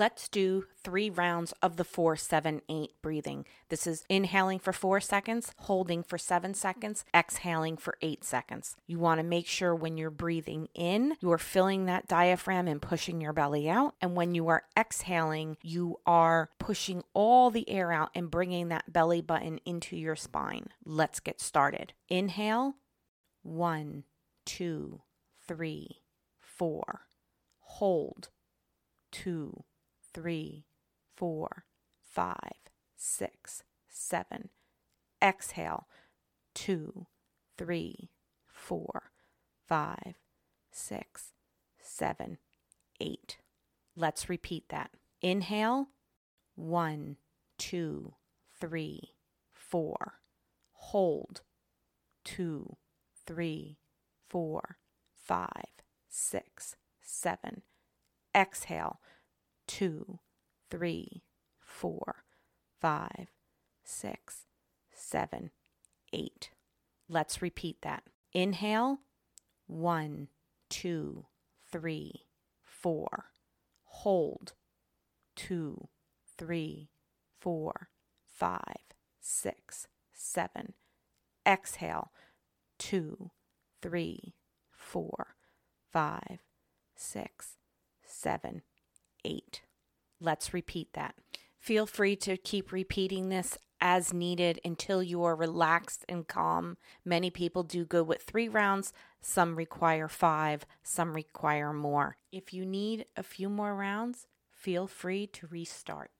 Let's do three rounds of the four, seven, eight breathing. This is inhaling for four seconds, holding for seven seconds, exhaling for eight seconds. You want to make sure when you're breathing in, you are filling that diaphragm and pushing your belly out. And when you are exhaling, you are pushing all the air out and bringing that belly button into your spine. Let's get started. Inhale, one, two, three, four. Hold, two, three, four, five, six, seven. Exhale, two, three, four, five, six, seven, eight. Let's repeat that. Inhale, one, two, three, four. Hold, two, three, four, five, six, seven. Exhale, two, three, four, five, six, seven, eight. Let's repeat that. Inhale, one, two, three, four. Hold, two, three, four, five, six, seven. Exhale, two, three, four, five, six, seven, eight. Let's repeat that. Feel free to keep repeating this as needed until you are relaxed and calm. Many people do good with three rounds, some require five, some require more. If you need a few more rounds, feel free to restart.